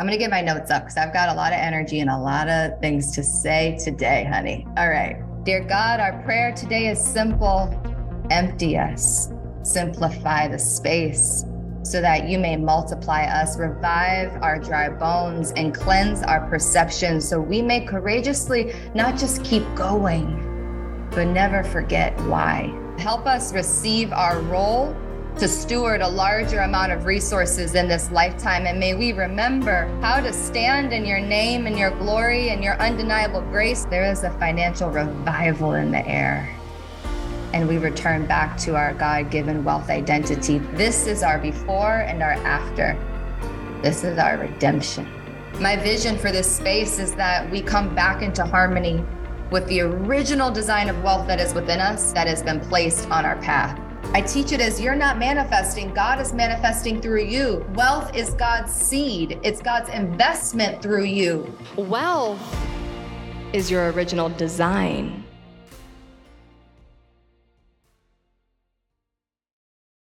I'm going to get my notes up because I've got a lot of energy and a lot of things to say today, honey. All right. Dear God, our prayer today is simple empty us, simplify the space so that you may multiply us, revive our dry bones, and cleanse our perception so we may courageously not just keep going, but never forget why. Help us receive our role to steward a larger amount of resources in this lifetime. And may we remember how to stand in your name and your glory and your undeniable grace. There is a financial revival in the air. And we return back to our God given wealth identity. This is our before and our after. This is our redemption. My vision for this space is that we come back into harmony with the original design of wealth that is within us that has been placed on our path. I teach it as you're not manifesting, God is manifesting through you. Wealth is God's seed, it's God's investment through you. Wealth is your original design.